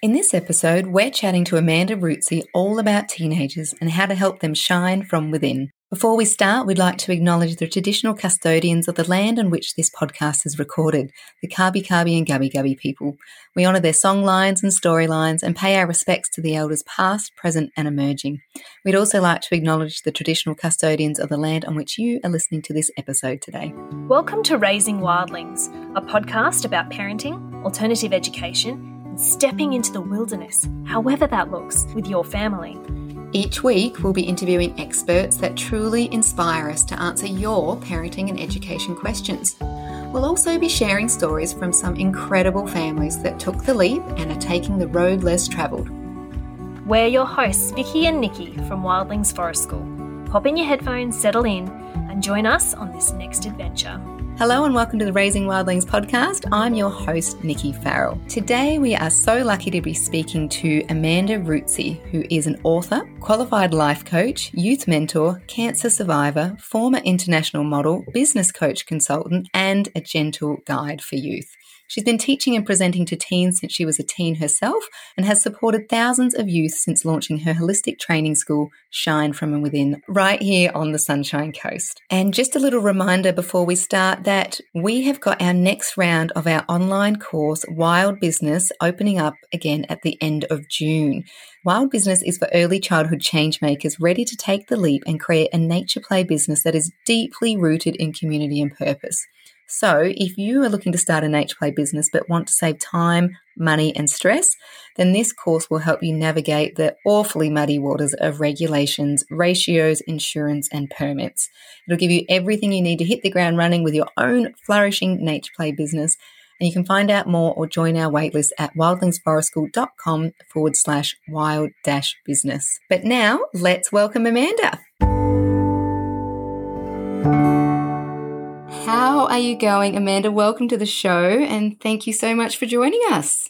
In this episode, we're chatting to Amanda Rootsey all about teenagers and how to help them shine from within. Before we start, we'd like to acknowledge the traditional custodians of the land on which this podcast is recorded, the Kabi Kabi and Gubbi Gubbi people. We honour their songlines and storylines and pay our respects to the elders past, present, and emerging. We'd also like to acknowledge the traditional custodians of the land on which you are listening to this episode today. Welcome to Raising Wildlings, a podcast about parenting, alternative education, stepping into the wilderness, however that looks, with your family. Each week, we'll be interviewing experts that truly inspire us to answer your parenting and education questions. We'll also be sharing stories from some incredible families that took the leap and are taking the road less travelled. We're your hosts, Vicky and Nikki from Wildlings Forest School. Pop in your headphones, settle in, and join us on this next adventure. Hello and welcome to the Raising Wildlings podcast. I'm your host, Nikki Farrell. Today we are so lucky to be speaking to Amanda Rootsey, who is an author, qualified life coach, youth mentor, cancer survivor, former international model, business coach consultant, and a gentle guide for youth. She's been teaching and presenting to teens since she was a teen herself and has supported thousands of youth since launching her holistic training school, Shine From Within, right here on the Sunshine Coast. And just a little reminder before we start that we have got our next round of our online course, Wild Business, opening up again at the end of June. Wild Business is for early childhood change makers ready to take the leap and create a nature play business that is deeply rooted in community and purpose. So, if you are looking to start an nature play business but want to save time, money, and stress, then this course will help you navigate the awfully muddy waters of regulations, ratios, insurance, and permits. It'll give you everything you need to hit the ground running with your own flourishing nature play business. And you can find out more or join our waitlist at wildlingsforestschool.com forward slash wild dash business. But now let's welcome Amanda. How are you going, Amanda? Welcome to the show and thank you so much for joining us.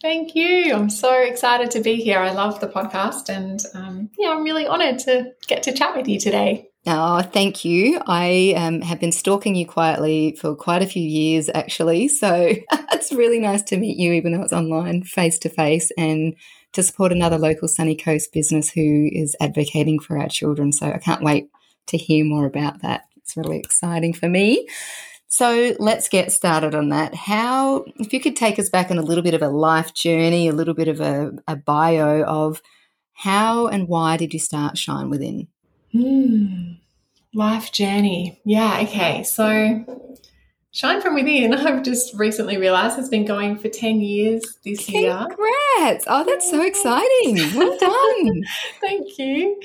Thank you. I'm so excited to be here. I love the podcast and um, yeah, I'm really honored to get to chat with you today. Oh, thank you. I um, have been stalking you quietly for quite a few years, actually. So it's really nice to meet you, even though it's online, face to face, and to support another local Sunny Coast business who is advocating for our children. So I can't wait to hear more about that. It's really exciting for me. So let's get started on that. How, if you could take us back on a little bit of a life journey, a little bit of a, a bio of how and why did you start Shine Within? Hmm. Life journey. Yeah, okay. So Shine From Within, I've just recently realized has been going for 10 years this Congrats. year. Congrats. Oh, that's so exciting. Well done. Thank you.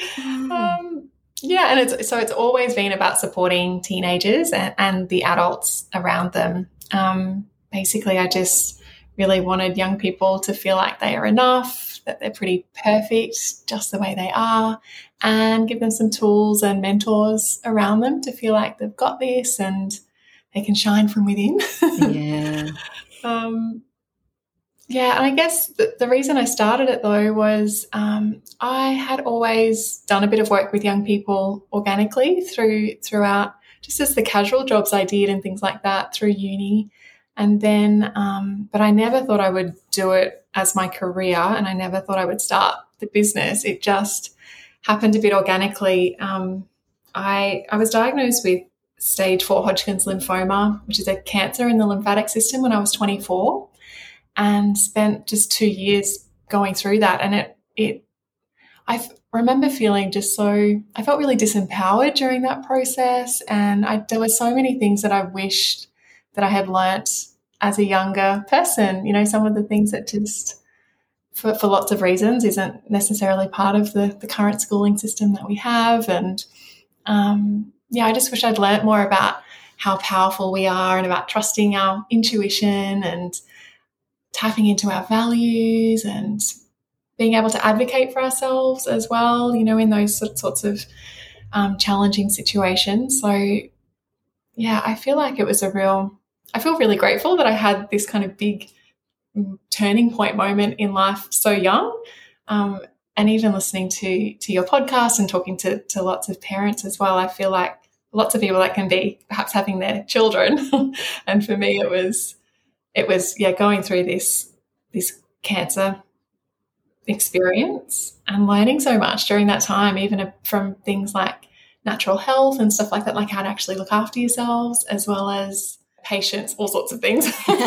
Um, yeah, and it's so it's always been about supporting teenagers and, and the adults around them. Um, basically, I just really wanted young people to feel like they are enough, that they're pretty perfect just the way they are, and give them some tools and mentors around them to feel like they've got this and they can shine from within. yeah. Um, yeah, and I guess the, the, reason I started it though was um, I had always done a bit of work with young people organically through throughout just as the casual jobs I did and things like that through uni, and then um, but I never thought I would do it as my career, and I never thought I would start the business. It just happened a bit organically. Um, I I was diagnosed with stage four Hodgkin's lymphoma, which is a cancer in the lymphatic system when I was 24 and spent just two years going through that. And it, it, I remember feeling just so, I felt really disempowered during that process. And I, there were so many things that I wished that I had learnt as a younger person. You know, some of the things that just, for, for lots of reasons, isn't necessarily part of the, the current schooling system that we have. And um, yeah, I just wish I'd learnt more about how powerful we are and about trusting our intuition and tapping into our values and being able to advocate for ourselves as well, you know, in those sorts of um, challenging situations. So, yeah, I feel like it was a real, I feel really grateful that I had this kind of big turning point moment in life so young. Um, and even listening to to your podcast and talking to, to lots of parents as well, I feel like lots of people that can be perhaps having their children. and for me, it was it was yeah going through this this cancer experience and learning so much during that time, even from things like natural health and stuff like that, like how to actually look after yourselves, as well as patience, all sorts of things. but,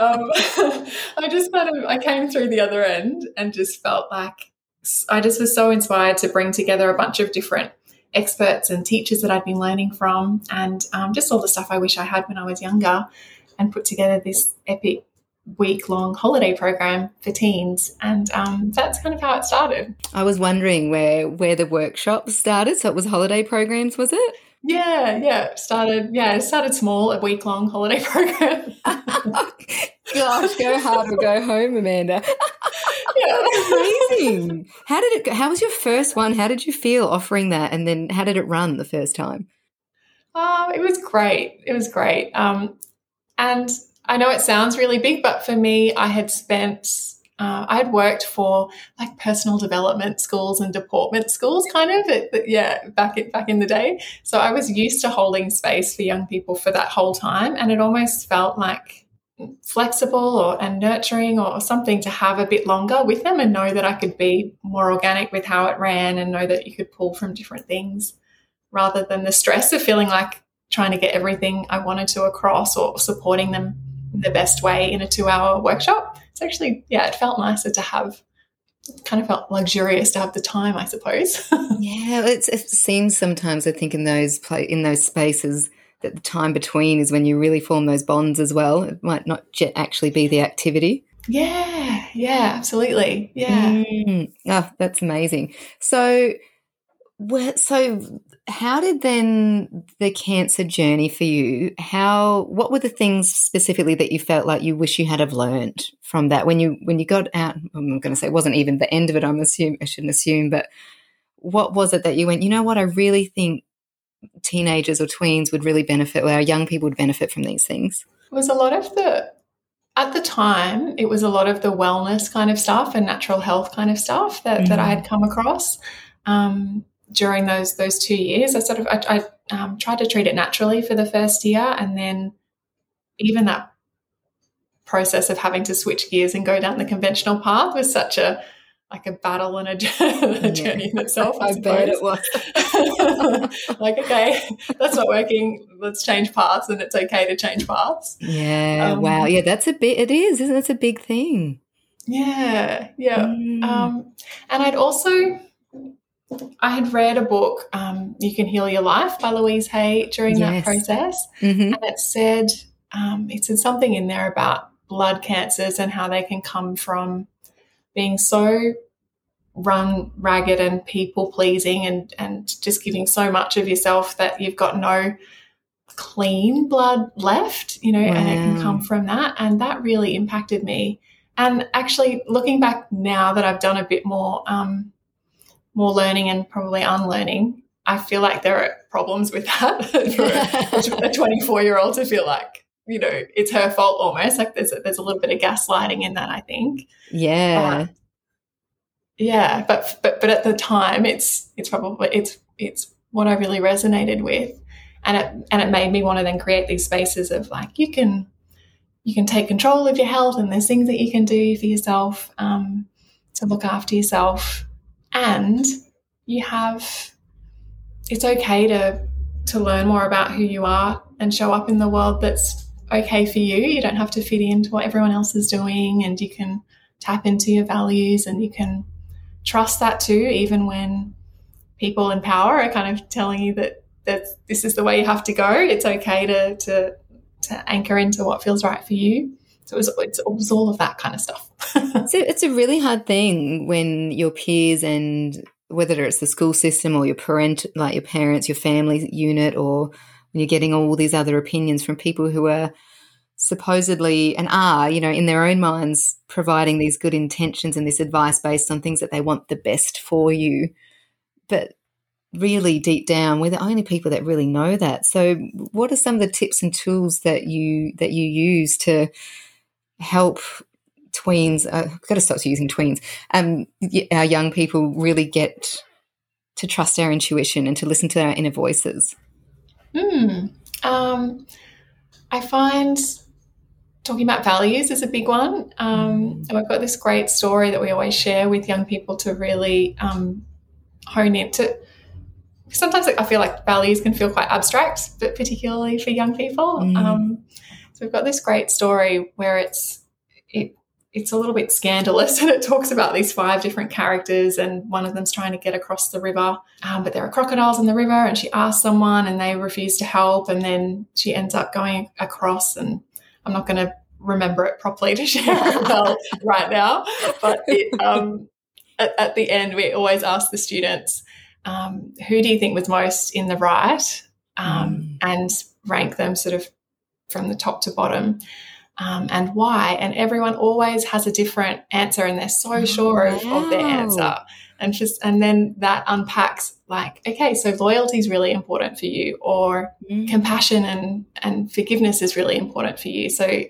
um, I just kind of I came through the other end and just felt like I just was so inspired to bring together a bunch of different experts and teachers that I'd been learning from, and um, just all the stuff I wish I had when I was younger, and put together this epic week long holiday program for teens and um, that's kind of how it started. I was wondering where where the workshop started so it was holiday programs was it yeah yeah started yeah started small a week long holiday program. Gosh go hard or go home amanda. Yeah. amazing. How did it go how was your first one? How did you feel offering that? And then how did it run the first time? Um, it was great it was great. Um, and I know it sounds really big, but for me, I had spent, uh, I had worked for like personal development schools and deportment schools, kind of, yeah, back back in the day. So I was used to holding space for young people for that whole time, and it almost felt like flexible or and nurturing or something to have a bit longer with them and know that I could be more organic with how it ran and know that you could pull from different things rather than the stress of feeling like trying to get everything I wanted to across or supporting them in the best way in a two hour workshop. It's actually, yeah, it felt nicer to have kind of felt luxurious to have the time, I suppose. yeah, it seems sometimes I think in those play, in those spaces that the time between is when you really form those bonds as well. It might not actually be the activity. Yeah, yeah, absolutely. Yeah. Mm. Oh, that's amazing. So, so how did then the cancer journey for you how what were the things specifically that you felt like you wish you had have learned from that when you when you got out i'm going to say it wasn't even the end of it i'm assuming i shouldn't assume but what was it that you went you know what i really think teenagers or tweens would really benefit or our young people would benefit from these things it was a lot of the at the time it was a lot of the wellness kind of stuff and natural health kind of stuff that, mm-hmm. that i mm-hmm. had come across um, during those those two years. I sort of I, I um, tried to treat it naturally for the first year, and then even that process of having to switch gears and go down the conventional path was such a like a battle and a, journey yeah. in itself. I, I bet it was. like, okay, that's not working. Let's change paths, and it's okay to change paths. Yeah. Um, wow. Yeah, that's a bit. It is. Isn't it? a big thing. Yeah. Yeah. Mm. Um, and I'd also I had read a book, um, You Can Heal Your Life by Louise Hay during yes. that process. Mm-hmm. And it said, um, it said something in there about blood cancers and how they can come from being so run ragged and people pleasing and, and just giving so much of yourself that you've got no clean blood left, you know, wow. and it can come from that. And that really impacted me. And actually, looking back now that I've done a bit more, um, more learning and probably unlearning. I feel like there are problems with that for a 24 year old to feel like, you know, it's her fault almost. Like there's a, there's a little bit of gaslighting in that, I think. Yeah. But, yeah, but but but at the time, it's it's probably it's it's what I really resonated with, and it and it made me want to then create these spaces of like you can you can take control of your health, and there's things that you can do for yourself um, to look after yourself and you have it's okay to to learn more about who you are and show up in the world that's okay for you. You don't have to fit into what everyone else is doing and you can tap into your values and you can trust that too, even when people in power are kind of telling you that, that this is the way you have to go. It's okay to, to, to anchor into what feels right for you. So it was, it was all of that kind of stuff. a, it's a really hard thing when your peers and whether it's the school system or your parent, like your parents, your family unit, or when you're getting all these other opinions from people who are supposedly and are, you know, in their own minds providing these good intentions and this advice based on things that they want the best for you. But really deep down, we're the only people that really know that. So what are some of the tips and tools that you that you use to help tweens, uh, I've got to stop using tweens, um, our young people really get to trust our intuition and to listen to our inner voices? Hmm. Um, I find talking about values is a big one. Um, and we've got this great story that we always share with young people to really um, hone into. Sometimes I feel like values can feel quite abstract, but particularly for young people. Mm. Um, so we've got this great story where it's it it's a little bit scandalous and it talks about these five different characters and one of them's trying to get across the river um, but there are crocodiles in the river and she asks someone and they refuse to help and then she ends up going across and i'm not going to remember it properly to share it well right now but it, um, at, at, the end we always ask the students um, who do you think was most in the right um, mm. and rank them sort of from the top to bottom um, and why. And everyone always has a different answer, and they're so sure of, of their answer. And just and then that unpacks like, okay, so loyalty is really important for you, or mm. compassion and and forgiveness is really important for you. So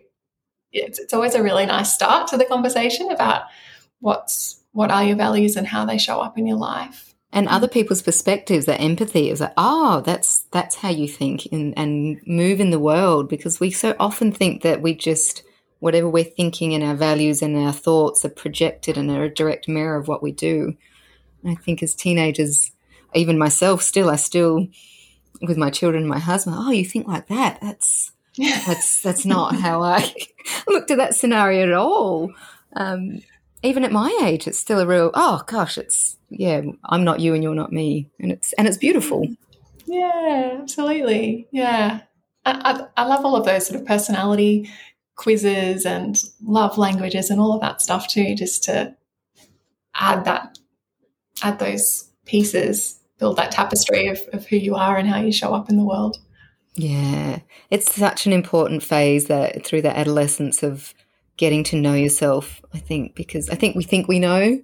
it's, it's always a really nice start to the conversation about what's what are your values and how they show up in your life and other people's perspectives that empathy is like oh that's that's how you think and, and move in the world because we so often think that we just whatever we're thinking and our values and our thoughts are projected and are a direct mirror of what we do. I think as teenagers even myself still i still with my children and my husband oh you think like that? That's that's that's not how i looked at that scenario at all. Um, even at my age it's still a real oh gosh it's yeah, I'm not you and you're not me, and it's and it's beautiful. Yeah, absolutely. Yeah, I, I, I love all of those sort of personality quizzes and love languages and all of that stuff too, just to add that, add those pieces, build that tapestry of, of who you are and how you show up in the world. Yeah, it's such an important phase that through the adolescence of getting to know yourself, I think, because I think we think we know,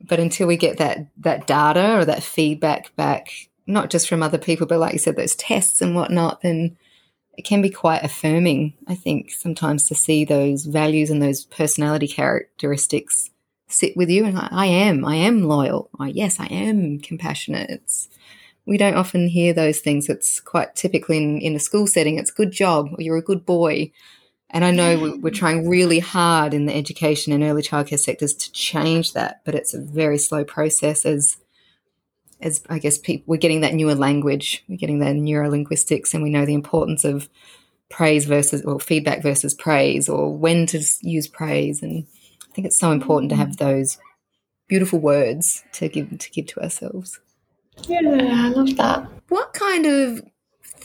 but until we get that that data or that feedback back, not just from other people, but like you said, those tests and whatnot, then it can be quite affirming. I think sometimes to see those values and those personality characteristics sit with you, and I, I am, I am loyal. I, yes, I am compassionate. It's, we don't often hear those things. It's quite typically in, in a school setting. It's good job, or you're a good boy, and I know we're trying really hard in the education and early childcare sectors to change that, but it's a very slow process as as I guess people we're getting that newer language, we're getting that neurolinguistics, and we know the importance of praise versus or feedback versus praise, or when to use praise. And I think it's so important to have mm. those beautiful words to give to give to ourselves. Yeah, I love that. What kind of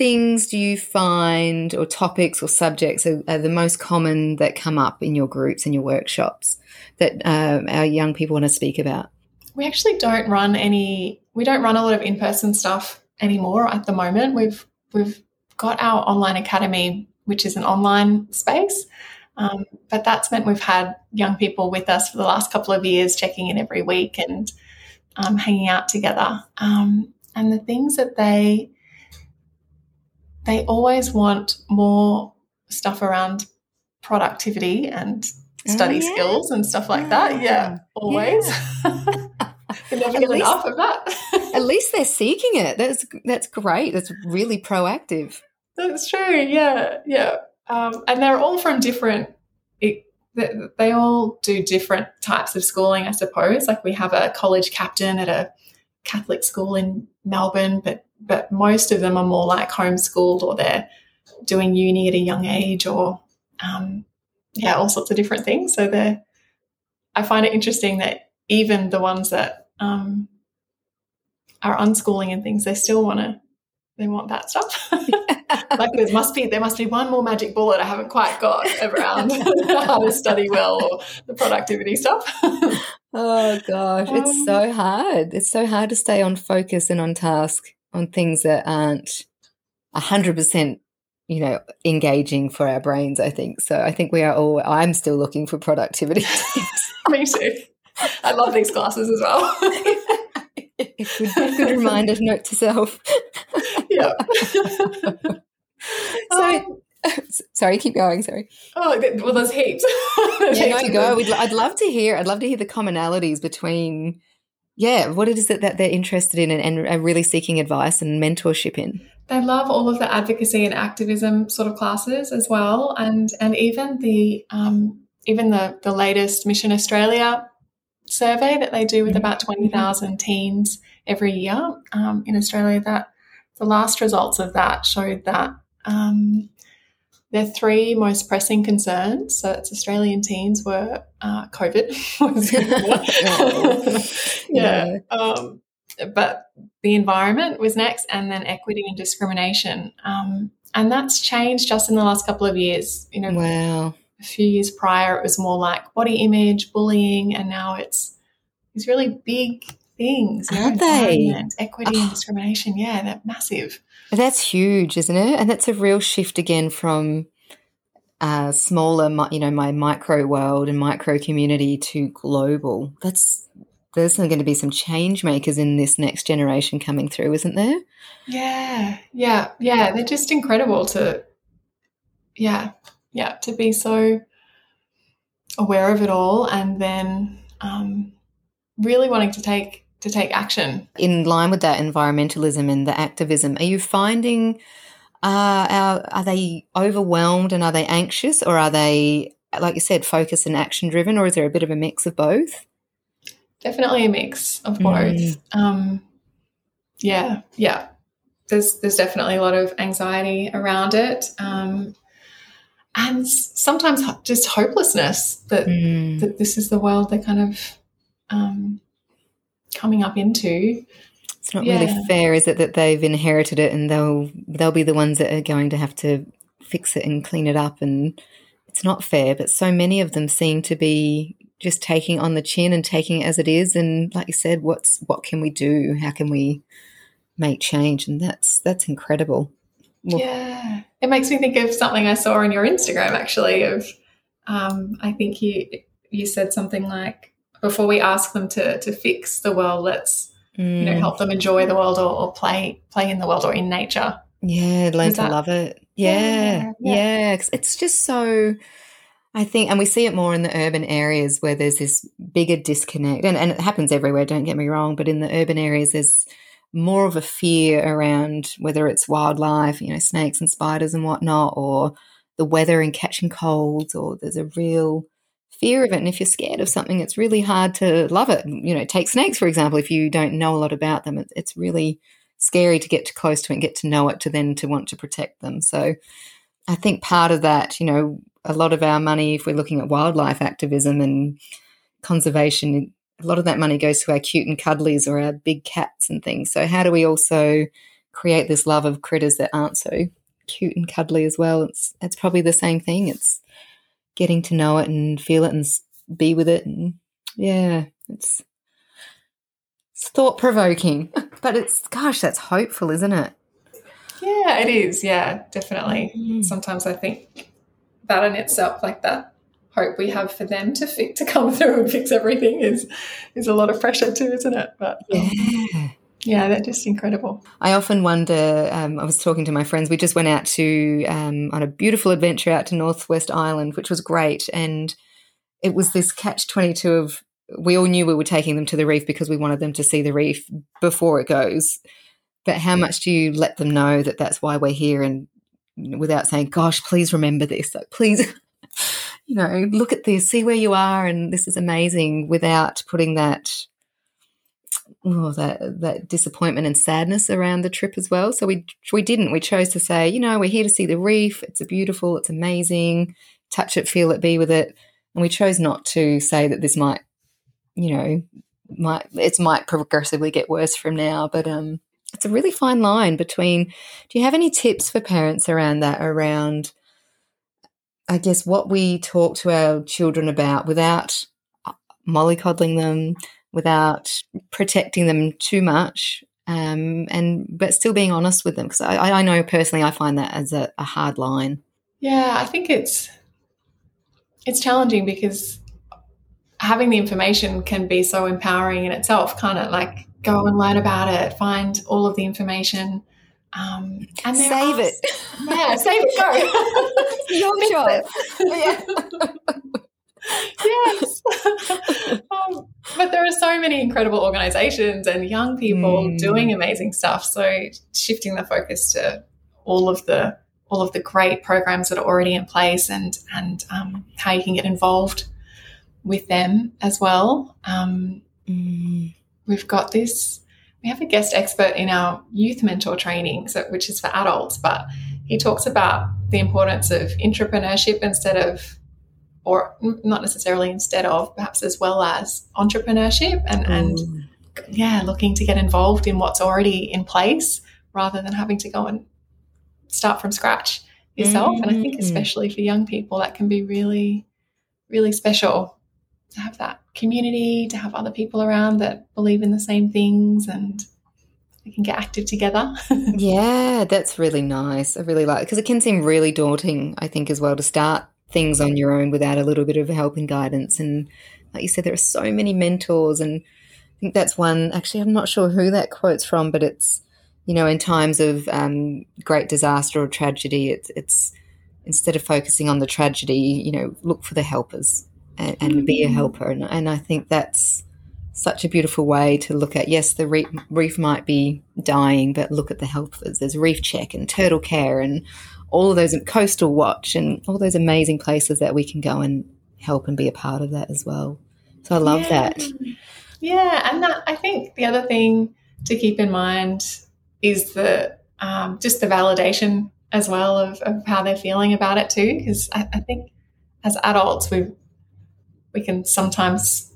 things do you find, or topics or subjects, are, are the most common that come up in your groups and your workshops that um, our young people want to speak about? We actually don't run any. We don't run a lot of in-person stuff anymore at the moment. We've we've got our online academy, which is an online space. Um, but that's meant we've had young people with us for the last couple of years, checking in every week and um, hanging out together. Um, and the things that they they always want more stuff around productivity and study oh, yeah. skills and stuff like that. Yeah, always. Yeah. never get enough of that. at least they're seeking it. That's that's great. That's really proactive. That's true. Yeah, yeah. Um, and they're all from different. It, they, they all do different types of schooling, I suppose. Like we have a college captain at a Catholic school in Melbourne, but but most of them are more like homeschooled or they're doing uni at a young age or um, yeah, all sorts of different things. So they're I find it interesting that even the ones that um, are unschooling and things, they still want to they want that stuff. like there must be there must be one more magic bullet I haven't quite got around how to study well or the productivity stuff. oh gosh, um, it's so hard. It's so hard to stay on focus and on task on things that aren't hundred percent you know engaging for our brains i think. So i think we are all i'm still looking for productivity. Me too. I love these classes as well. Good, good reminder note to self. Yeah. So um, sorry keep going sorry. Oh well there's heaps. Yeah, no, go. I'd, I'd love to hear i'd love to hear the commonalities between yeah, what is it that they're interested in and, and are really seeking advice and mentorship in? They love all of the advocacy and activism sort of classes as well, and and even the um, even the the latest Mission Australia survey that they do with about twenty thousand teens every year um, in Australia. That the last results of that showed that um, their three most pressing concerns, so it's Australian teens, were uh, COVID. was- yeah. Um, but the environment was next, and then equity and discrimination. Um, and that's changed just in the last couple of years. You know, Wow. a few years prior, it was more like body image, bullying, and now it's these really big things. Aren't they? Equity and discrimination. Yeah, they're massive. That's huge, isn't it? And that's a real shift again from uh, smaller, you know, my micro world and micro community to global. That's there's going to be some change makers in this next generation coming through, isn't there? Yeah, yeah, yeah. They're just incredible to, yeah, yeah, to be so aware of it all, and then um, really wanting to take to take action. In line with that environmentalism and the activism, are you finding uh, are, are they overwhelmed and are they anxious, or are they, like you said, focus and action driven, or is there a bit of a mix of both? Definitely a mix of both. Mm. Um, yeah, yeah. There's there's definitely a lot of anxiety around it, um, and sometimes just hopelessness that Mm. that this is the world they're kind of um, coming up into. It's not Yeah. really fair, is it, that they've inherited it and they'll they'll be the ones that are going to have to fix it and clean it up and it's not fair, but so many of them seem to be just taking on the chin and taking it as it is and like you said, what's what can we do? How can we make change? And that's that's incredible. Well- Yeah, it makes me think of something I saw on your Instagram actually. Of um, I think you you said something like, "Before we ask them to to fix the world, let's you know Mm. help them enjoy the world or, or play play in the world or in nature." Yeah, learn to that- love it. Yeah, Yeah, yeah. yeah. It's just so. I think, and we see it more in the urban areas where there's this bigger disconnect, and, and it happens everywhere. Don't get me wrong, but in the urban areas, there's more of a fear around whether it's wildlife, you know, snakes and spiders and whatnot, or the weather and catching colds, or there's a real fear of it. And if you're scared of something, it's really hard to love it. You know, take snakes for example. If you don't know a lot about them, it's, really scary to get too close to it and get to know it to then to want to protect them. So I think part of that, you know, a lot of our money, if we're looking at wildlife activism and conservation, a lot of that money goes to our cute and cuddlies or our big cats and things. So how do we also create this love of critters that aren't so cute and cuddly as well? It's it's probably the same thing. It's getting to know it and feel it and be with it and yeah, it's it's thought provoking, but it's gosh, that's hopeful, isn't it? Yeah, it is. Yeah, definitely. Mm. Sometimes I think that in itself, like that hope we have for them to fix, to come through and fix everything, is is a lot of pressure too, isn't it? But Yeah. Yeah, they're just incredible. I often wonder. Um, I was talking to my friends. We just went out to um, on a beautiful adventure out to Northwest Island, which was great, and it was this catch twenty two of. We all knew we were taking them to the reef because we wanted them to see the reef before it goes. But how much do you let them know that that's why we're here, and without saying, "Gosh, please remember this," like, please, you know, look at this, see where you are, and this is amazing, without putting that oh, that that disappointment and sadness around the trip as well. So we we didn't. We chose to say, you know, we're here to see the reef. It's beautiful. It's amazing. Touch it, feel it, be with it. And we chose not to say that this might, you know, might it might progressively get worse from now. But um, it's a really fine line between. Do you have any tips for parents around that? Around, I guess, what we talk to our children about without mollycoddling them, without protecting them too much um, and but still being honest with them because I, I know personally I find that as a, a hard line. Yeah, I think it's it's challenging because having the information can be so empowering in itself. Kind of like go and learn about it, find all of the information, um, and Save are- it. Yeah, save it. Go. Your job. Yeah. yes. um, but there are so many incredible organizations and young people mm. doing amazing stuff. So shifting the focus to all of the all of the great programs that are already in place and and um, how you can get involved with them as well. Um, mm. We've got this. We have a guest expert in our youth mentor training, so, which is for adults, but he talks about the importance of intrapreneurship instead of, or not necessarily instead of, perhaps as well as entrepreneurship and, and yeah, looking to get involved in what's already in place rather than having to go and start from scratch yourself. Mm-hmm. And I think, mm-hmm. especially for young people, that can be really, really special to have that community, to have other people around that believe in the same things and we can get active together. yeah, that's really nice. I really like because it can seem really daunting, I think, as well, to start things on your own without a little bit of help and guidance. And like you said, there are so many mentors. And I think that's one, actually, I'm not sure who that quote's from, but it's, you know, in times of um, great disaster or tragedy, it's, it's instead of focusing on the tragedy, you know, look for the helpers and, and be a mm. helper. And, and, I think that's such a beautiful way to look at. Yes, the reef, reef might be dying, but look at the helpers. There's Reef Check and Turtle Care and all of those Coastal Watch and all those amazing places that we can go and help and be a part of that as well. So I love yeah. that. Yeah, and that I think the other thing to keep in mind is the um, just the validation as well of, of, how they're feeling about it too. Because I, I, think as adults, we we can sometimes,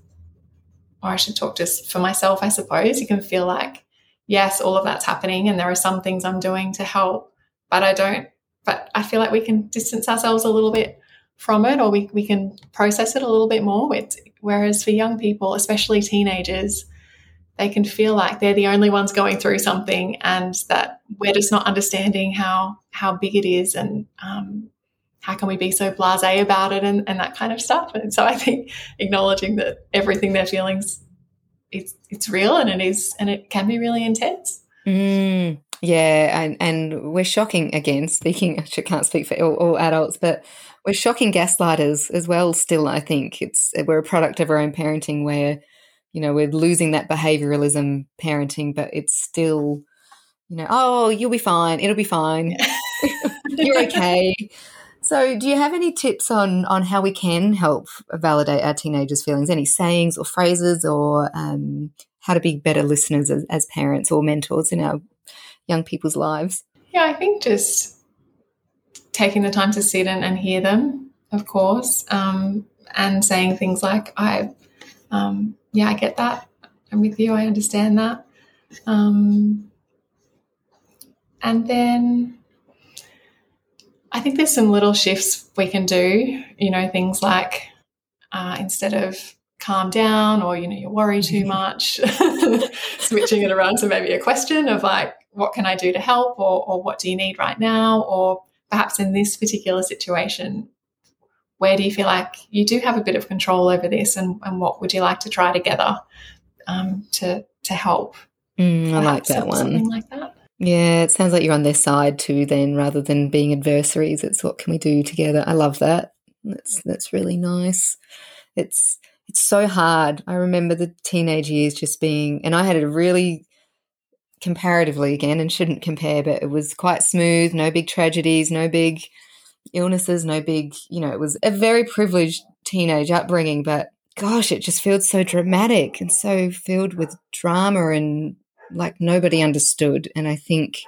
or I should talk just for myself, I suppose. You can feel like, yes, all of that's happening, and there are some things I'm doing to help, but I don't. But I feel like we can distance ourselves a little bit from it, or we we can process it a little bit more. whereas for young people, especially teenagers they can feel like they're the only ones going through something and that we're just not understanding how how big it is and um, how can we be so blasé about it and, and that kind of stuff and so i think acknowledging that everything they're feeling it's it's real and it is and it can be really intense mm, yeah and and we're shocking again speaking i can't speak for all, all adults but we're shocking gaslighters as well still i think it's we're a product of our own parenting where you know, we're losing that behavioralism parenting, but it's still, you know, oh, you'll be fine. It'll be fine. You're okay. So, do you have any tips on on how we can help validate our teenagers' feelings? Any sayings or phrases, or um, how to be better listeners as, as, parents or mentors in our young people's lives? Yeah, I think just taking the time to sit and, and hear them, of course, um, and saying things like, "I um, yeah, I get that. I'm with you. I understand that. Um, and then I think there's some little shifts we can do, you know, things like uh, instead of calm down or, you know, you worry too much, switching it around to maybe a question of like, what can I do to help or, or what do you need right now? Or perhaps in this particular situation, where do you feel like you do have a bit of control over this and, and what would you like to try together um, to to help? Mm, i like that one. something like that. Yeah it sounds like you're on their side too then rather than being adversaries. It's what can we do together? I love that. That's that's really nice. It's it's so hard. I remember the teenage years just being and i had a really comparatively again and shouldn't compare but it was quite smooth no big tragedies no big illnesses, no big, you know, it was a very privileged teenage upbringing, but gosh, it just feels so dramatic and so filled with drama and like nobody understood. And I think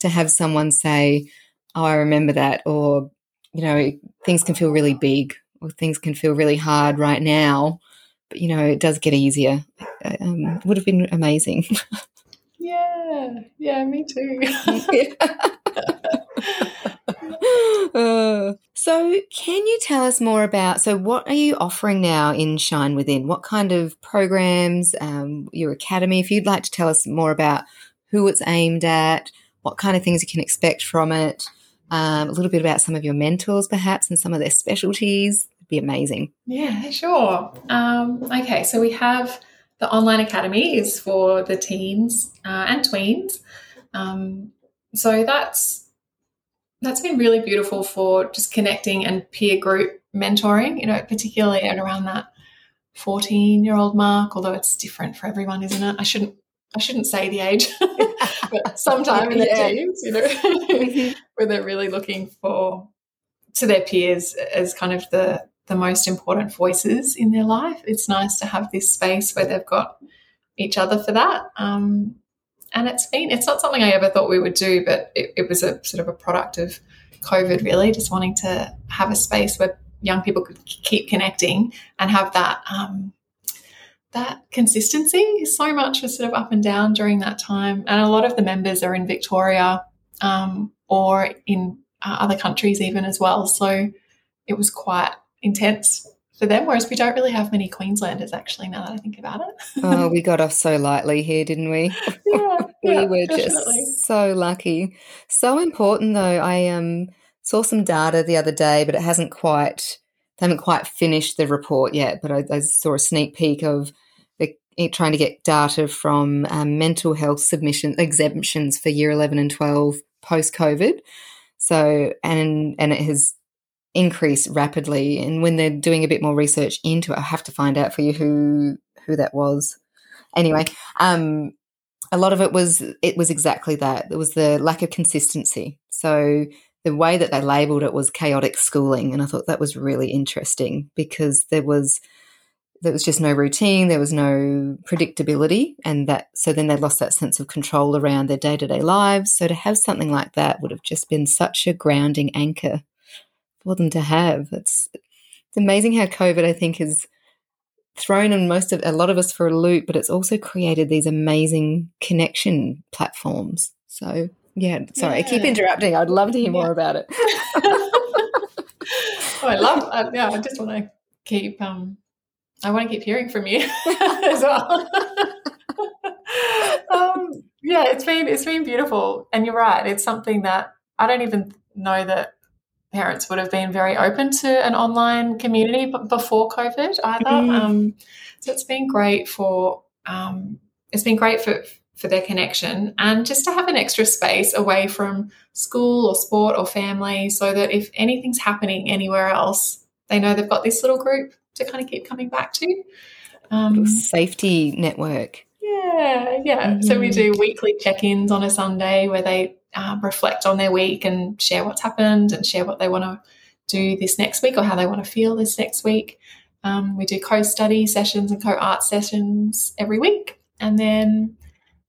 to have someone say, Oh, I remember that, or, you know, things can feel really big or things can feel really hard right now, but, you know, it does get easier. Um, would have been amazing. Yeah, yeah, me too. uh, so, can you tell us more about? So, what are you offering now in Shine Within? What kind of programs, um, your academy? If you'd like to tell us more about who it's aimed at, what kind of things you can expect from it, um, a little bit about some of your mentors, perhaps, and some of their specialties, would be amazing. Yeah, sure. Um, okay, so we have the online academy is for the teens uh, and tweens. Um, so that's that's been really beautiful for just connecting and peer group mentoring, you know, particularly at around that 14 year old mark, although it's different for everyone, isn't it? I shouldn't I shouldn't say the age, but sometime in their yeah. teens, you know, mm-hmm. where they're really looking for to their peers as kind of the the most important voices in their life. It's nice to have this space where they've got each other for that. Um, and it's been it's not something I ever thought we would do, but it, it was a sort of a product of COVID, really, just wanting to have a space where young people could keep connecting and have that um, that consistency. So much was sort of up and down during that time, and a lot of the members are in Victoria um, or in uh, other countries even as well. So it was quite intense for them, whereas we don't really have many Queenslanders actually. Now that I think about it, oh, we got off so lightly here, didn't we? Yeah, we yeah, were definitely. just so lucky. So important, though. I um saw some data the other day, but it hasn't quite they haven't quite finished the report yet. But I, I saw a sneak peek of the, trying to get data from um, mental health submission exemptions for year eleven and twelve post COVID. So and and it has increased rapidly. And when they're doing a bit more research into it, I have to find out for you who who that was. Anyway, um, a lot of it was it was exactly that. There was the lack of consistency. So the way that they labeled it was chaotic schooling, and I thought that was really interesting because there was there was just no routine, there was no predictability, and that so then they lost that sense of control around their day to day lives. So to have something like that would have just been such a grounding anchor for them to have. It's it's amazing how COVID, I think, has thrown in most of a lot of us for a loop, but it's also created these amazing connection platforms. So yeah, sorry, yeah. I keep interrupting. I'd love to hear yeah. more about it. oh, I love. Uh, yeah, I just want to keep. Um, I want to keep hearing from you as well. um, yeah, it's been it's been beautiful, and you're right. It's something that I don't even know that parents would have been very open to an online community before COVID either. Mm. Um, so it's been great for um, it's been great for for their connection and just to have an extra space away from school or sport or family so that if anything's happening anywhere else, they know they've got this little group to kind of keep coming back to. Um, safety network. Yeah, yeah. Mm-hmm. So we mm-hmm. do weekly check ins on a Sunday where they um, reflect on their week and share what's happened and share what they want to do this next week or how they want to feel this next week. Um, we do co study sessions and co art sessions every week. And then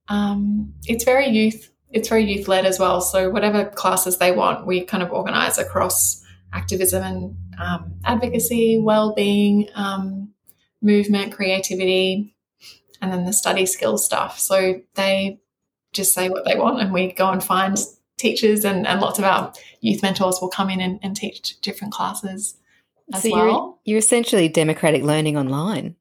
um, it's very youth it's very youth led as well. So whatever classes they want, we kind of organise across activism and um, advocacy, well being, um, movement, creativity, and then the study skills stuff. So they just say what they want, and we go and find teachers, and, and lots of our youth mentors will come in and, and teach different classes as so well. You're, you're essentially democratic learning online.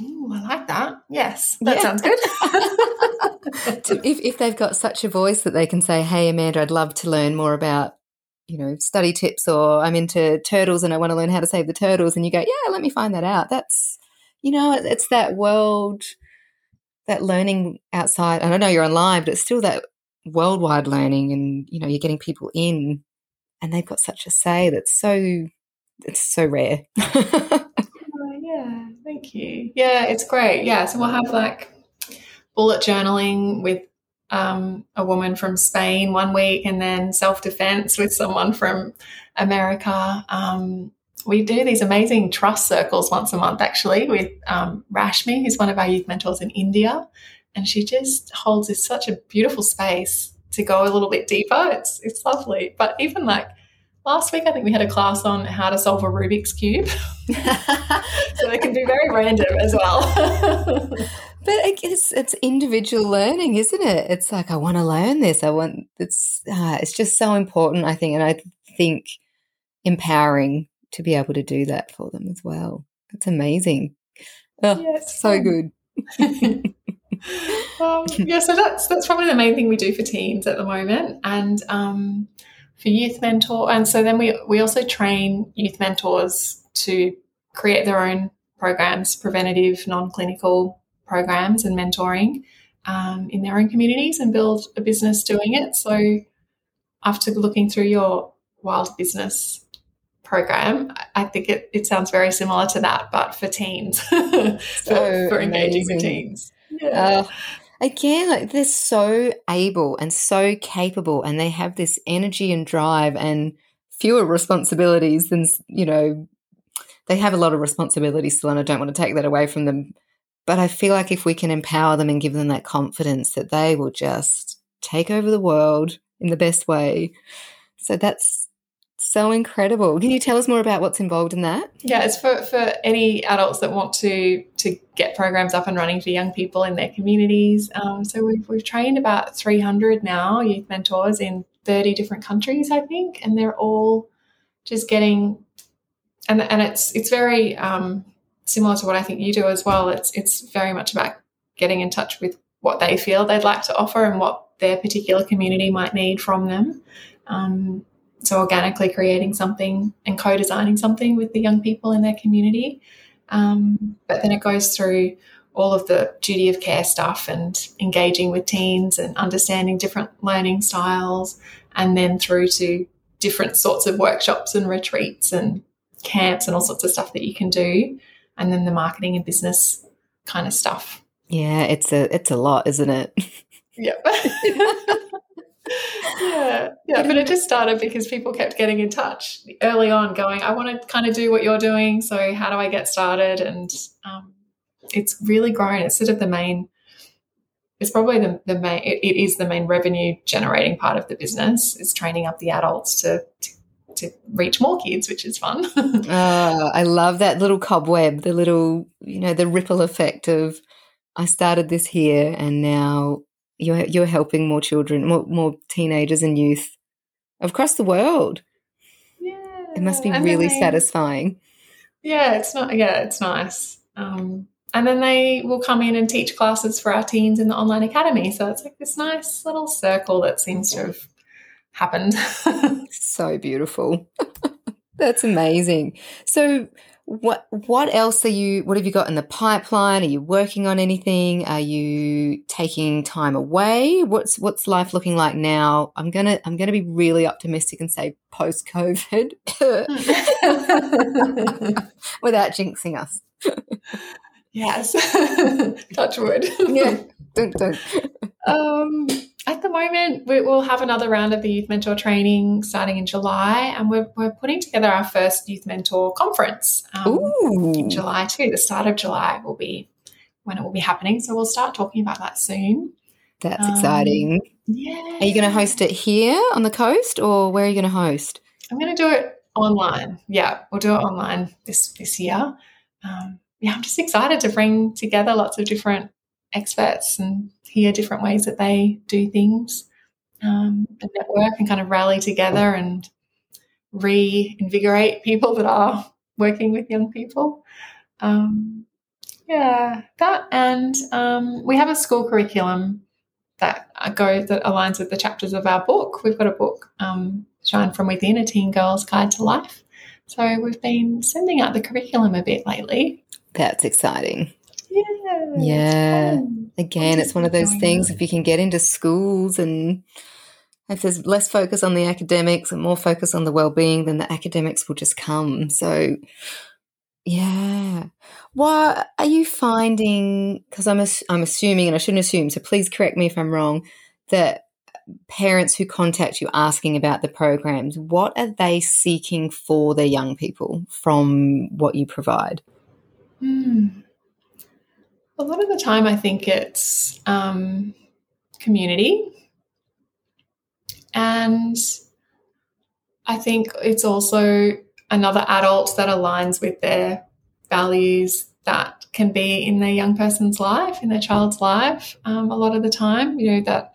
Ooh, I like that. Yes, that yeah. sounds good. if, if they've got such a voice that they can say, "Hey, Amanda, I'd love to learn more about, you know, study tips," or "I'm into turtles and I want to learn how to save the turtles," and you go, "Yeah, let me find that out." That's, you know, it's that world, that learning outside. And I know you're online, but it's still that worldwide learning, and you know, you're getting people in, and they've got such a say that's so, it's so rare. Yeah, thank you. Yeah, it's great. Yeah, so we'll have like bullet journaling with um, a woman from Spain one week, and then self defense with someone from America. Um, we do these amazing trust circles once a month, actually, with um, Rashmi, who's one of our youth mentors in India, and she just holds this such a beautiful space to go a little bit deeper. It's it's lovely, but even like last week I think we had a class on how to solve a Rubik's cube. so it can be very random as well. but I guess it's individual learning, isn't it? It's like I want to learn this. I want it's uh, it's just so important, I think, and I think empowering to be able to do that for them as well. That's amazing. Oh, yeah, so good. um, yeah, so that's that's probably the main thing we do for teens at the moment, and um, for youth mentor. And so then we, we also train youth mentors to create their own programs, preventative, non clinical programs and mentoring um, in their own communities and build a business doing it. So after looking through your wild business program. I think it, it sounds very similar to that, but for teens, for, for engaging with teens. Yeah. Uh, again, like they're so able and so capable, and they have this energy and drive and fewer responsibilities than, you know, they have a lot of responsibilities still, and I don't want to take that away from them. But I feel like if we can empower them and give them that confidence that they will just take over the world in the best way. So that's so incredible. Can you tell us more about what's involved in that? Yeah, it's for, for any adults that want to to get programs up and running for young people in their communities. Um, so we've, we've trained about 300 now youth mentors in 30 different countries, I think, and they're all just getting and and it's it's very um, similar to what I think you do as well. It's it's very much about getting in touch with what they feel they'd like to offer and what their particular community might need from them. Um, so organically creating something and co-designing something with the young people in their community. Um, but then it goes through all of the duty of care stuff and engaging with teens and understanding different learning styles, and then through to different sorts of workshops and retreats and camps and all sorts of stuff that you can do, and then the marketing and business kind of stuff. Yeah, it's a it's a lot, isn't it? Yep. yeah, yeah. But it just started because people kept getting in touch early on, going, "I want to kind of do what you're doing. So how do I get started?" And um, it's really grown. It's sort of the main. It's probably the, the main. It, it is the main revenue generating part of the business. Is training up the adults to, to to reach more kids, which is fun. oh, I love that little cobweb, the little, you know, the ripple effect of I started this here and now you're you're helping more children, more more teenagers and youth across the world. Yeah. It must be and really they, satisfying. Yeah, it's not yeah, it's nice. Um, and then they will come in and teach classes for our teens in the online academy. So it's like this nice little circle that seems to have happened. so beautiful. That's amazing. So what what else are you what have you got in the pipeline? Are you working on anything? Are you taking time away? What's what's life looking like now? I'm gonna I'm gonna be really optimistic and say post COVID without jinxing us. yes. Touch wood. yeah. Don't don't. Um at the moment, we will have another round of the Youth Mentor training starting in July, and we're, we're putting together our first Youth Mentor conference um, in July too. The start of July will be when it will be happening, so we'll start talking about that soon. That's um, exciting. Yeah. Are you going to host it here on the coast, or where are you going to host? I'm going to do it online. Yeah, we'll do it online this this year. Um, yeah, I'm just excited to bring together lots of different experts and hear different ways that they do things um, and network and kind of rally together and reinvigorate people that are working with young people. Um, yeah, that and um, we have a school curriculum that goes that aligns with the chapters of our book. We've got a book, um, Shine from Within: A Teen Girl's Guide to Life. So we've been sending out the curriculum a bit lately. That's exciting. Yeah. Yeah. Again, it's one of those things if you can get into schools and if there's less focus on the academics and more focus on the well-being, then the academics will just come. So yeah. What are you finding because I'm I'm assuming and I shouldn't assume, so please correct me if I'm wrong, that parents who contact you asking about the programs, what are they seeking for their young people from what you provide? Hmm. A lot of the time, I think it's um, community. And I think it's also another adult that aligns with their values that can be in their young person's life, in their child's life, um, a lot of the time. You know, that,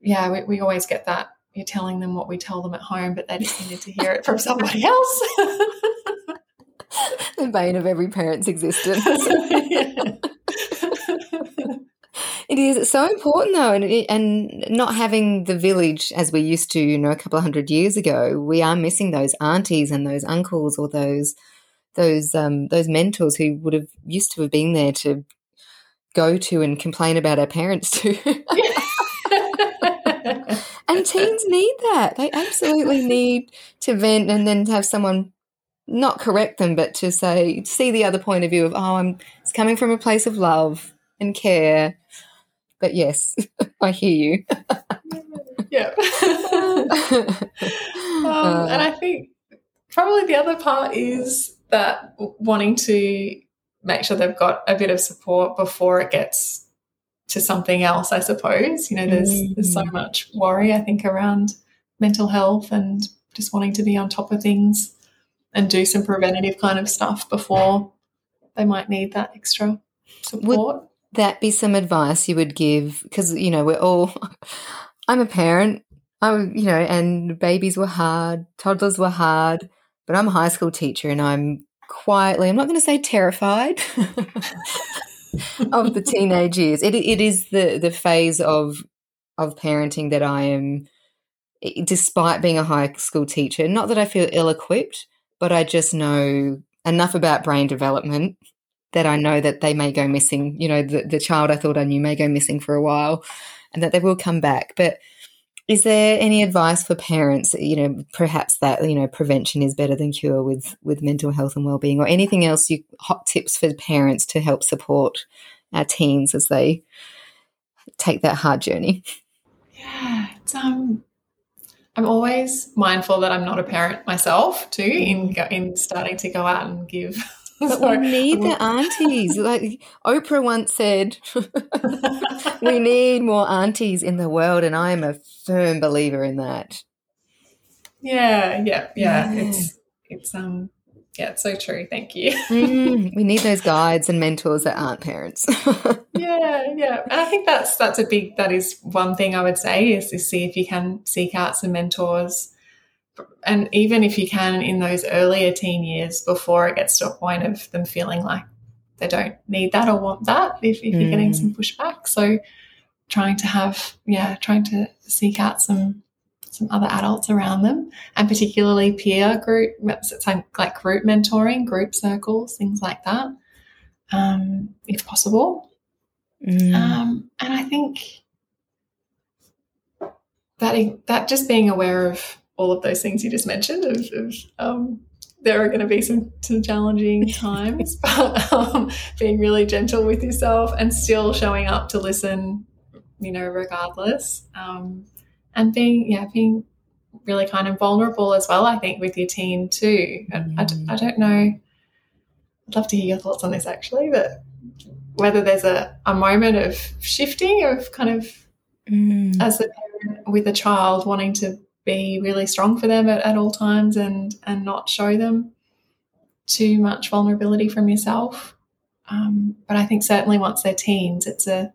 yeah, we, we always get that. You're telling them what we tell them at home, but they just needed to hear it from somebody else. the bane of every parent's existence. it is it's so important though, and and not having the village as we used to, you know, a couple of hundred years ago. We are missing those aunties and those uncles or those those um, those mentors who would have used to have been there to go to and complain about our parents to. and teens need that. They absolutely need to vent and then have someone not correct them, but to say, see the other point of view of, oh, I'm it's coming from a place of love and care. But yes, I hear you. yeah. um, and I think probably the other part is that wanting to make sure they've got a bit of support before it gets to something else, I suppose. You know, there's mm. there's so much worry, I think, around mental health and just wanting to be on top of things and do some preventative kind of stuff before they might need that extra support. Would that be some advice you would give? Because, you know, we're all, I'm a parent, I, you know, and babies were hard, toddlers were hard, but I'm a high school teacher and I'm quietly, I'm not going to say terrified of the teenage years. It, it is the, the phase of, of parenting that I am, despite being a high school teacher, not that I feel ill equipped, but I just know enough about brain development that I know that they may go missing. You know, the, the child I thought I knew may go missing for a while and that they will come back. But is there any advice for parents, you know, perhaps that, you know, prevention is better than cure with, with mental health and well-being or anything else you hot tips for parents to help support our teens as they take that hard journey? Yeah, it's um I'm always mindful that I'm not a parent myself too in in starting to go out and give. But so, we need the aunties. Like Oprah once said, we need more aunties in the world, and I am a firm believer in that. Yeah, yeah, yeah. yeah. It's it's um yeah, it's so true. Thank you. mm, we need those guides and mentors that aren't parents. yeah, yeah. And I think that's that's a big that is one thing I would say is to see if you can seek out some mentors and even if you can in those earlier teen years before it gets to a point of them feeling like they don't need that or want that if, if mm. you're getting mm. some pushback. So trying to have yeah, trying to seek out some some other adults around them, and particularly peer group, like group mentoring, group circles, things like that, um, if possible. Mm. Um, and I think that that just being aware of all of those things you just mentioned, of, of um, there are going to be some, some challenging times, but um, being really gentle with yourself and still showing up to listen, you know, regardless. Um, and being yeah being really kind of vulnerable as well i think with your teen too. I, I don't know i'd love to hear your thoughts on this actually but whether there's a, a moment of shifting of kind of mm. as a parent with a child wanting to be really strong for them at, at all times and and not show them too much vulnerability from yourself um, but i think certainly once they're teens it's a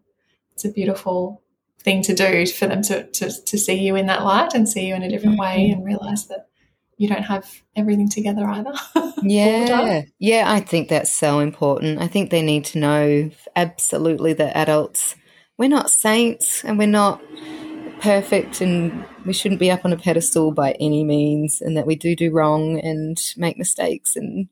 it's a beautiful thing to do for them to, to, to see you in that light and see you in a different way mm-hmm. and realize that you don't have everything together either. yeah. Yeah, I think that's so important. I think they need to know absolutely that adults, we're not saints and we're not perfect and we shouldn't be up on a pedestal by any means and that we do do wrong and make mistakes. And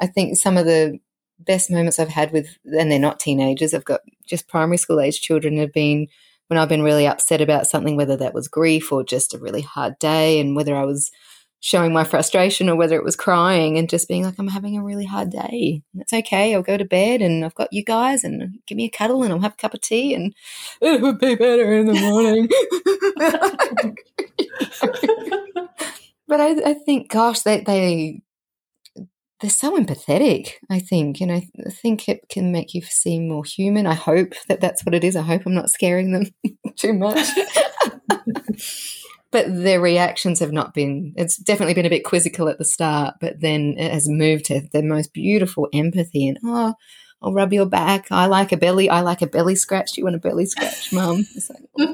I think some of the best moments I've had with, and they're not teenagers, I've got just primary school age children have been when I've been really upset about something, whether that was grief or just a really hard day, and whether I was showing my frustration or whether it was crying and just being like, I'm having a really hard day. It's okay. I'll go to bed and I've got you guys and give me a cuddle and I'll have a cup of tea and it would be better in the morning. but I, I, think, gosh, they, they they're so empathetic. I think, and I, th- I think it can make you seem more human. I hope that that's what it is. I hope I'm not scaring them too much. but their reactions have not been. It's definitely been a bit quizzical at the start, but then it has moved to the most beautiful empathy and oh. I'll rub your back. I like a belly. I like a belly scratch. Do you want a belly scratch, Mum? Like,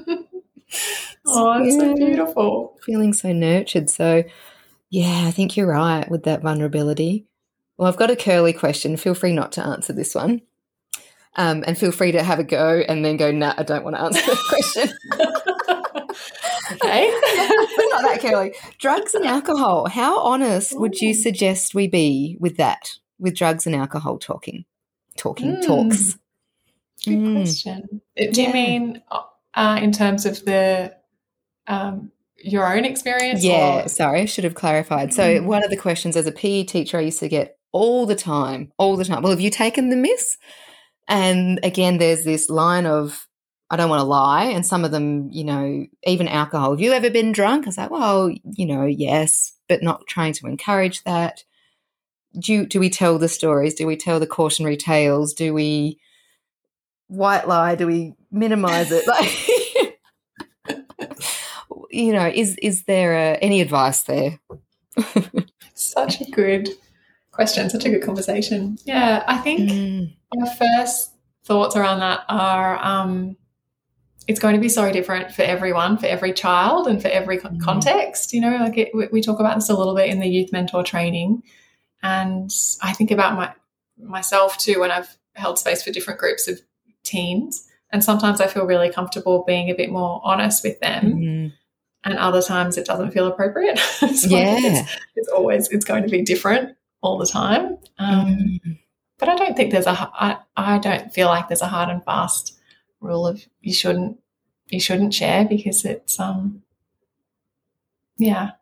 oh, it's yeah, so beautiful. Feeling so nurtured. So, yeah, I think you're right with that vulnerability. Well, I've got a curly question. Feel free not to answer this one. Um, and feel free to have a go and then go, nah, I don't want to answer that question. okay. not that curly. Drugs and alcohol. How honest Ooh. would you suggest we be with that, with drugs and alcohol talking? Talking, mm. talks. Good mm. question. Do you mean uh, in terms of the um, your own experience? Yeah, or- sorry, I should have clarified. So, Mm. one of the questions as a PE teacher I used to get all the time, all the time. Well, have you taken the miss? And again, there's this line of, I don't want to lie. And some of them, you know, even alcohol. Have you ever been drunk? I was like, well, you know, yes, but not trying to encourage that. Do, do we tell the stories? Do we tell the cautionary tales? Do we white lie? Do we minimize it? Like, you know, is is there uh any advice there? Such a good question, such a good conversation. Yeah, I think Mm, my first thoughts around that are um, it's going to be so different for everyone, for every child, and for every Mhm. context. You know, like it, we, we talk about this a little bit in the youth mentor training, and I think about my myself too when I've held space for different groups of teens, and sometimes I feel really comfortable being a bit more honest with them, mm, and other times it doesn't feel appropriate. so Yeah. it's, it's always it's going to be different all the time. Um, mm. but I don't think there's a I, I don't feel like there's a hard and fast rule of you shouldn't you shouldn't share because it's um yeah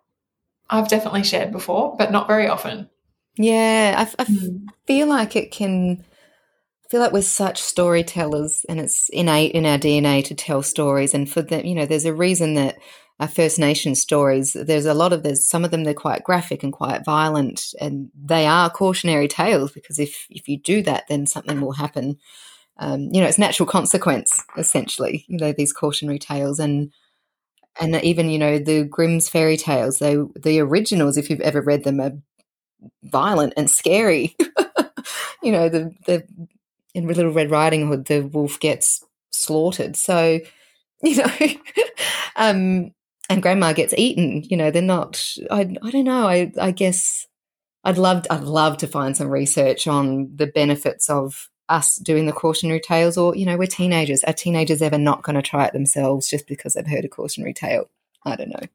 I've definitely shared before but not very often Yeah, I Mm. feel like it can. I feel like we're such storytellers, and it's innate in our DNA to tell stories. And for the, you know, there's a reason that our First Nation stories. There's a lot of there's some of them they're quite graphic and quite violent, and they are cautionary tales because if if you do that, then something will happen. Um, you know, it's natural consequence essentially. You know, these cautionary tales and. And even you know the Grimm's fairy tales, they the originals, if you've ever read them, are violent and scary. you know, the the in Little Red Riding Hood, the wolf gets slaughtered. So, you know, um, and Grandma gets eaten. You know, they're not. I I don't know. I I guess I'd love I'd love to find some research on the benefits of us doing the cautionary tales, or you know, we're teenagers. Are teenagers ever not going to try it themselves just because they've heard a cautionary tale? I don't know.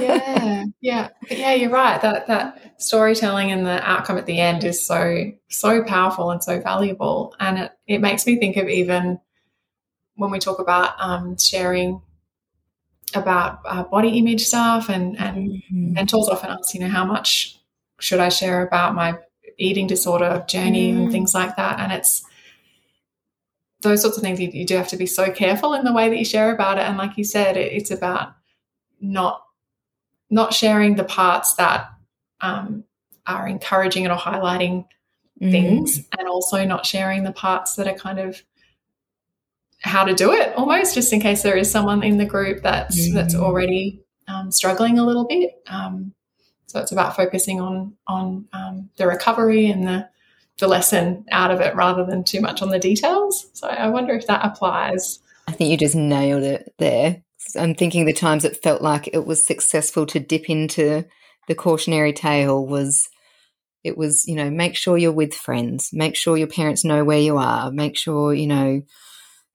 yeah yeah but yeah you're right that that storytelling and the outcome at the end is so so powerful and so valuable and it, it makes me think of even when we talk about um, sharing about uh, body image stuff and and Mhm. mentors often ask, you know, how much should I share about my eating disorder journey Mm. and things like that? And it's those sorts of things you, you do have to be so careful in the way that you share about it. And like you said, it, it's about not not sharing the parts that um, are encouraging it or highlighting Mm. things, and also not sharing the parts that are kind of how to do it almost just in case there is someone in the group that's that's Mm. already um, struggling a little bit um, so it's about focusing on on um, the recovery and the the lesson out of it rather than too much on the details so i wonder if that applies I think you just nailed it there. I'm thinking the times it felt like it was successful to dip into the cautionary tale was it was, you know, make sure you're with friends, make sure your parents know where you are, make sure, you know,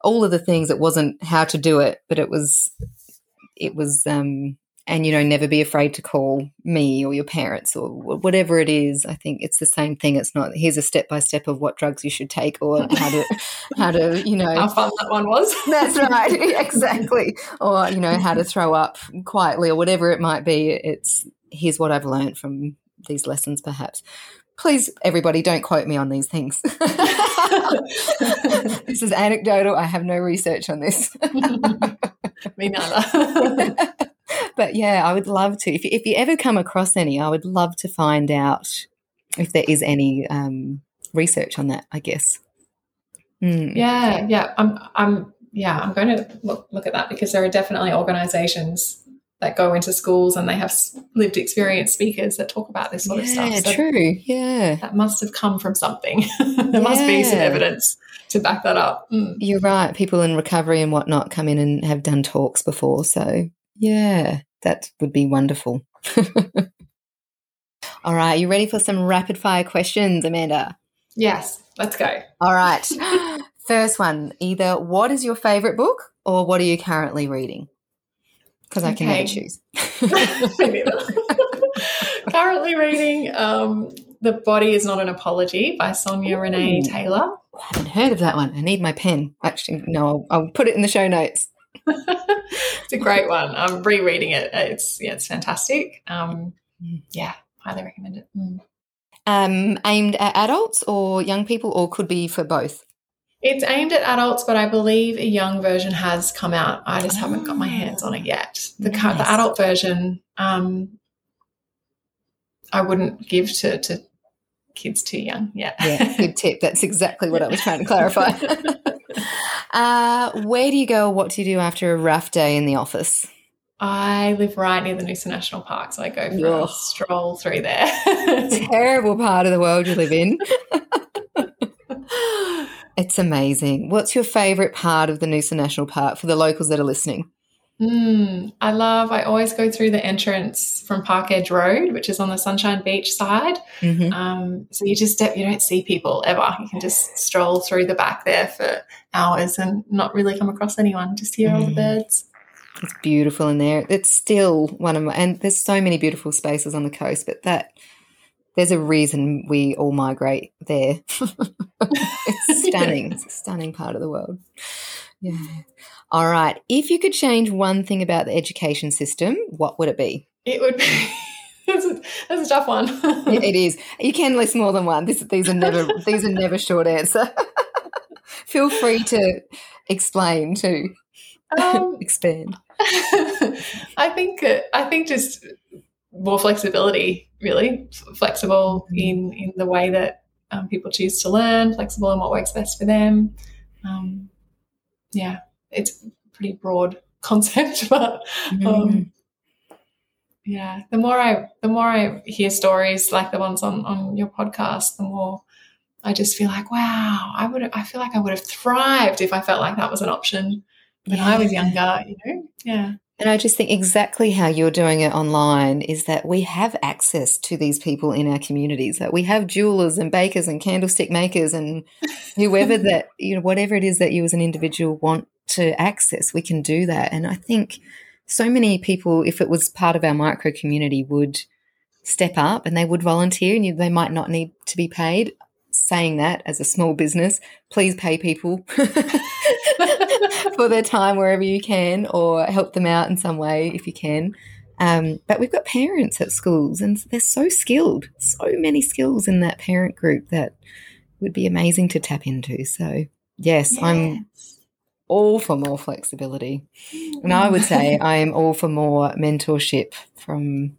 all of the things. It wasn't how to do it, but it was, it was, um, and you know, never be afraid to call me or your parents or whatever it is. I think it's the same thing. It's not here's a step by step of what drugs you should take or how to, how to, you know, how fun that one was that's right, exactly. Or, you know, how to throw up quietly or whatever it might be. It's here's what I've learned from these lessons, perhaps. Please, everybody, don't quote me on these things. this is anecdotal. I have no research on this. me neither but yeah, I would love to. If you, if you ever come across any, I would love to find out if there is any um, research on that, I guess. Mm. Yeah, yeah. I'm I'm yeah, I'm going to look look at that because there are definitely organizations that go into schools and they have lived experience speakers that talk about this sort of stuff. Yeah, So true. Yeah. that must have come from something. there must be some evidence to back that up. Mm. You're right. People in recovery and whatnot come in and have done talks before. So, yeah, that would be wonderful. All right. You ready for some rapid fire questions, Amanda? Yes, let's go. All right. First one either what is your favorite book or what are you currently reading? Because I can never Okay. choose. Currently reading um, The Body is Not an Apology by Sonya Renee Taylor. I haven't heard of that one. I need my pen. Actually, no, I'll, I'll put it in the show notes. it's a great one. I'm rereading it. It's yeah, it's fantastic. Um, Mm. yeah, highly recommend it. Mm. Um, aimed at adults or young people, or could be for both. It's aimed at adults, but I believe a young version has come out. I just haven't got my hands on Ah, it yet. The nice. the adult version, um, I wouldn't give to, to kids too young. Yeah. Yeah, good tip. That's exactly what I was trying to clarify. uh, where do you go? What do you do after a rough day in the office? I live right near the Noosa National Park, so I go for a stroll through there. Terrible part of the world you live in. it's amazing. What's your favourite part of the Noosa National Park for the locals that are listening? Mm, I love, I always go through the entrance from Parkedge Road, which is on the Sunshine Beach side. Mm-hmm. Um, so you just step, you don't see people ever. You can just stroll through the back there for hours and not really come across anyone, just hear all the Mm. birds. It's beautiful in there. It's still one of my, and there's so many beautiful spaces on the coast, but that there's a reason we all migrate there. it's stunning. It's a stunning part of the world. Yeah. All right. If you could change one thing about the education system, what would it be? It would be, that's, a, that's a tough one. It- it is. You can list more than one. This, these are never. these are never short answer. Feel free to explain too. Um, Expand. I think uh, I think just more flexibility, really flexible in in the way that um, people choose to learn, flexible in what works best for them. Um, yeah, it's a pretty broad concept, but um, yeah, the more I the more I hear stories like the ones on on your podcast, the more I just feel like, wow, I would I feel like I would have thrived if I felt like that was an option when I was younger. You know, yeah. And I just think exactly how you're doing it online is that we have access to these people in our communities. That we have jewelers and bakers and candlestick makers and whoever that, you know, whatever it is that you as an individual want to access, we can do that. And I think so many people, if it was part of our micro community, would step up and they would volunteer and you, they might not need to be paid. Saying that as a small business, please pay people for their time wherever you can or help them out in some way if you can. Um, but we've got parents at schools and they're so skilled, so many skills in that parent group that would be amazing to tap into. So, yes, I'm all for more flexibility. And I would say I am all for more mentorship from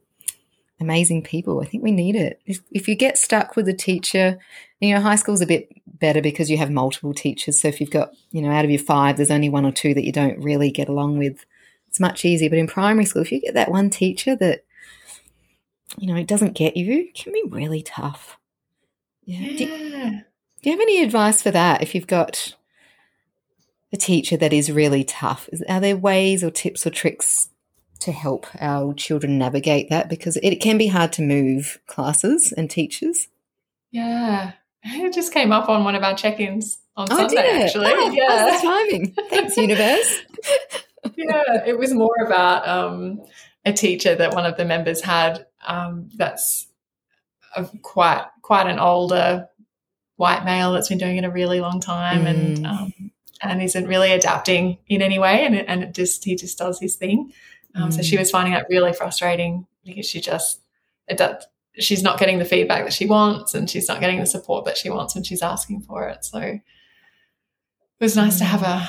amazing people. I think we need it. If, if you get stuck with a teacher, you know, high school's a bit better because you have multiple teachers. So if you've got, you know, out of your five, there's only one or two that you don't really get along with. It's much easier. But in primary school, if you get that one teacher that, you know, it doesn't get you, it can be really tough. Yeah. Do, Yeah. do you have any advice for that if you've got a teacher that is really tough? Are there ways or tips or tricks to help our children navigate that? Because it, can be hard to move classes and teachers. Yeah. It just came up on one of our check-ins on Oh, Sunday, actually. Oh, yeah. timing. Thanks, universe. yeah. It was more about um, a teacher that one of the members had um, that's a quite quite an older white male that's been doing it a really long time and Mm. um, and isn't really adapting in any way and and it just he just does his thing. Um, So she Mm. was finding that really frustrating because she just it does, she's not getting the feedback that she wants and she's not getting the support that she wants when she's asking for it. So it was nice to have a,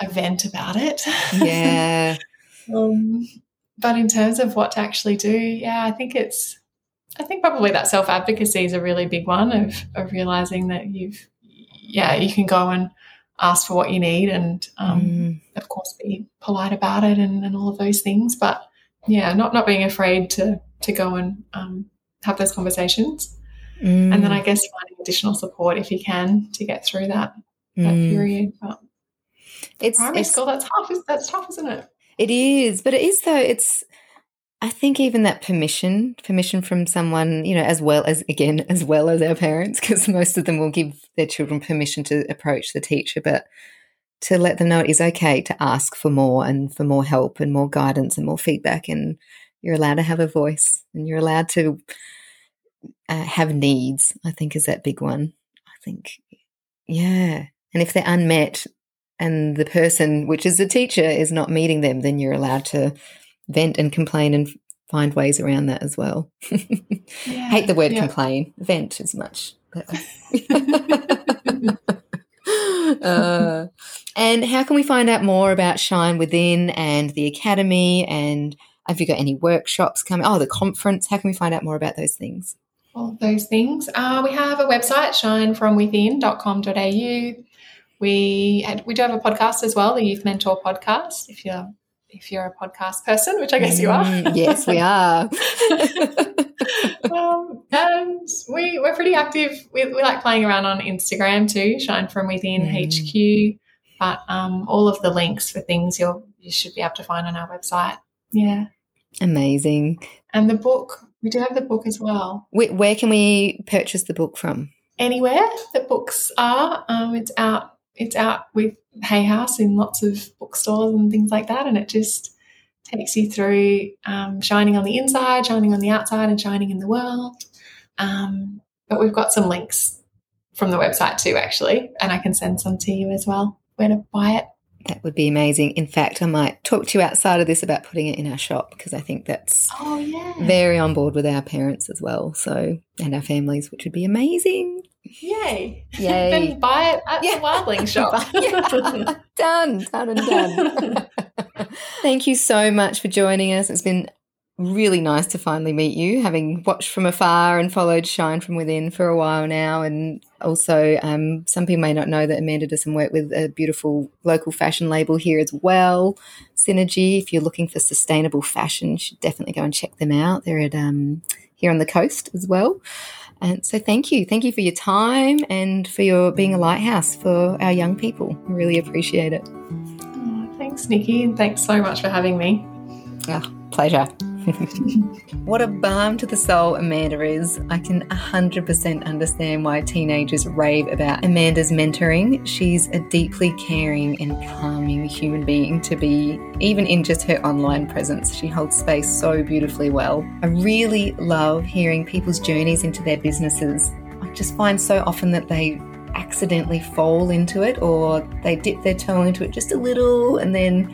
a vent about it. Yeah. um, but in terms of what to actually do, yeah, I think it's, I think probably that self advocacy is a really big one of, of realizing that you've, yeah, you can go and ask for what you need and, um, Mm. of course, be polite about it and, and all of those things. But yeah, not, not being afraid to, to go and um, have those conversations. Mm. And then I guess finding additional support if you can to get through that, that Mm. period. But it's, primary it's school, that's tough. That's tough, isn't it? It is, but it is though. It's I think even that permission, permission from someone, you know, as well as again, as well as our parents, because most of them will give their children permission to approach the teacher, but to let them know it is okay to ask for more and for more help and more guidance and more feedback, and you're allowed to have a voice and you're allowed to uh, have needs. I think is that big one. I think, yeah, and if they're unmet, and the person, which is the teacher, is not meeting them, then you're allowed to vent and complain and find ways around that as well. Yeah, Hate the word yeah. complain. Vent is much better. uh, and how can we find out more about Shine Within and the Academy? And have you got any workshops coming? Oh, the conference. How can we find out more about those things? All those things. Uh, we have a website, shinefromwithin.com.au. We had, we do have a podcast as well, the Youth Mentor podcast. If you're if you're a podcast person, which I guess you are. Mm, yes, we are. um, and we, we're pretty active. We, we, like playing around on Instagram too, Shine From Within mm. HQ. But um, all of the links for things you'll you should be able to find on our website. Yeah. Amazing. And the book, we do have the book as well. Where, where can we purchase the book from? Anywhere that books are. Um, it's out. It's out with Hay House in lots of bookstores and things like that, and it just takes you through um, shining on the inside, shining on the outside, and shining in the world. Um, but we've got some links from the website too, actually, and I can send some to you as well where to buy it. That would be amazing. In fact, I might talk to you outside of this about putting it in our shop because I think that's oh yeah very on board with our parents as well. So and our families, which would be amazing. Yay! Yay! then buy it at yeah. the Wildling shop. done, done, and done. Thank you so much for joining us. It's been really nice to finally meet you, having watched from afar and followed Shine from Within for a while now. And also, um, some people may not know that Amanda does some work with a beautiful local fashion label here as well, Synergy. If you're looking for sustainable fashion, you should definitely go and check them out. They're at um, here on the coast as well. And so, thank you, thank you for your time and for your being a lighthouse for our young people. I really appreciate it. Oh, thanks, Nikki, and thanks so much for having me. Oh, pleasure. What a balm to the soul Amanda is. I can 100% understand why teenagers rave about Amanda's mentoring. She's a deeply caring and calming human being to be, even in just her online presence. She holds space so beautifully well. I really love hearing people's journeys into their businesses. I just find so often that they accidentally fall into it or they dip their toe into it just a little and then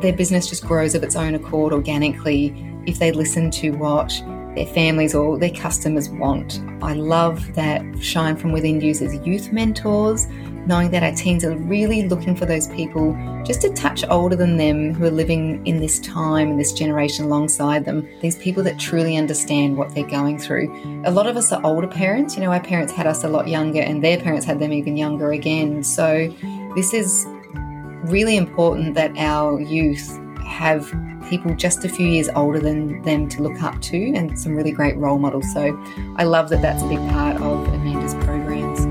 their business just grows of its own accord organically if they listen to what their families or their customers want. I love that Shine From Within uses youth mentors, knowing that our teens are really looking for those people just a touch older than them who are living in this time and this generation alongside them. These people that truly understand what they're going through. A lot of us are older parents. You know, our parents had us a lot younger and their parents had them even younger again. So this is really important that our youth have people just a few years older than them to look up to and some really great role models. So I love that that's a big part of Amanda's programs.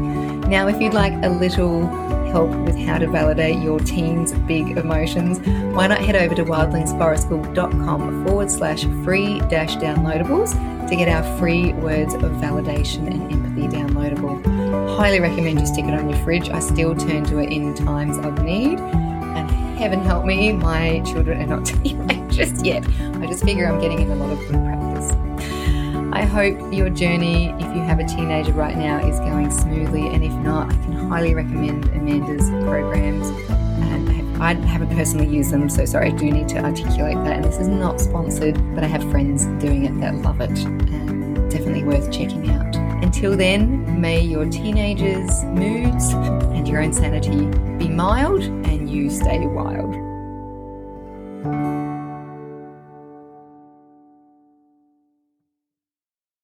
Now, if you'd like a little help with how to validate your team's big emotions, why not head over to wildlingsforestschool.com forward slash free dash downloadables to get our free words of validation and empathy downloadable. Highly recommend you stick it on your fridge. I still turn to it in times of need heaven help me, my children are not teenagers yet. I just figure I'm getting in a lot of good practice. I hope your journey, if you have a teenager right now, is going smoothly. And if not, I can highly recommend Amanda's programs. I haven't personally used them, so sorry, I do need to articulate that. And this is not sponsored, but I have friends doing it that love it. And definitely worth checking out. Until then, may your teenagers' moods and your own sanity be mild you stay wild.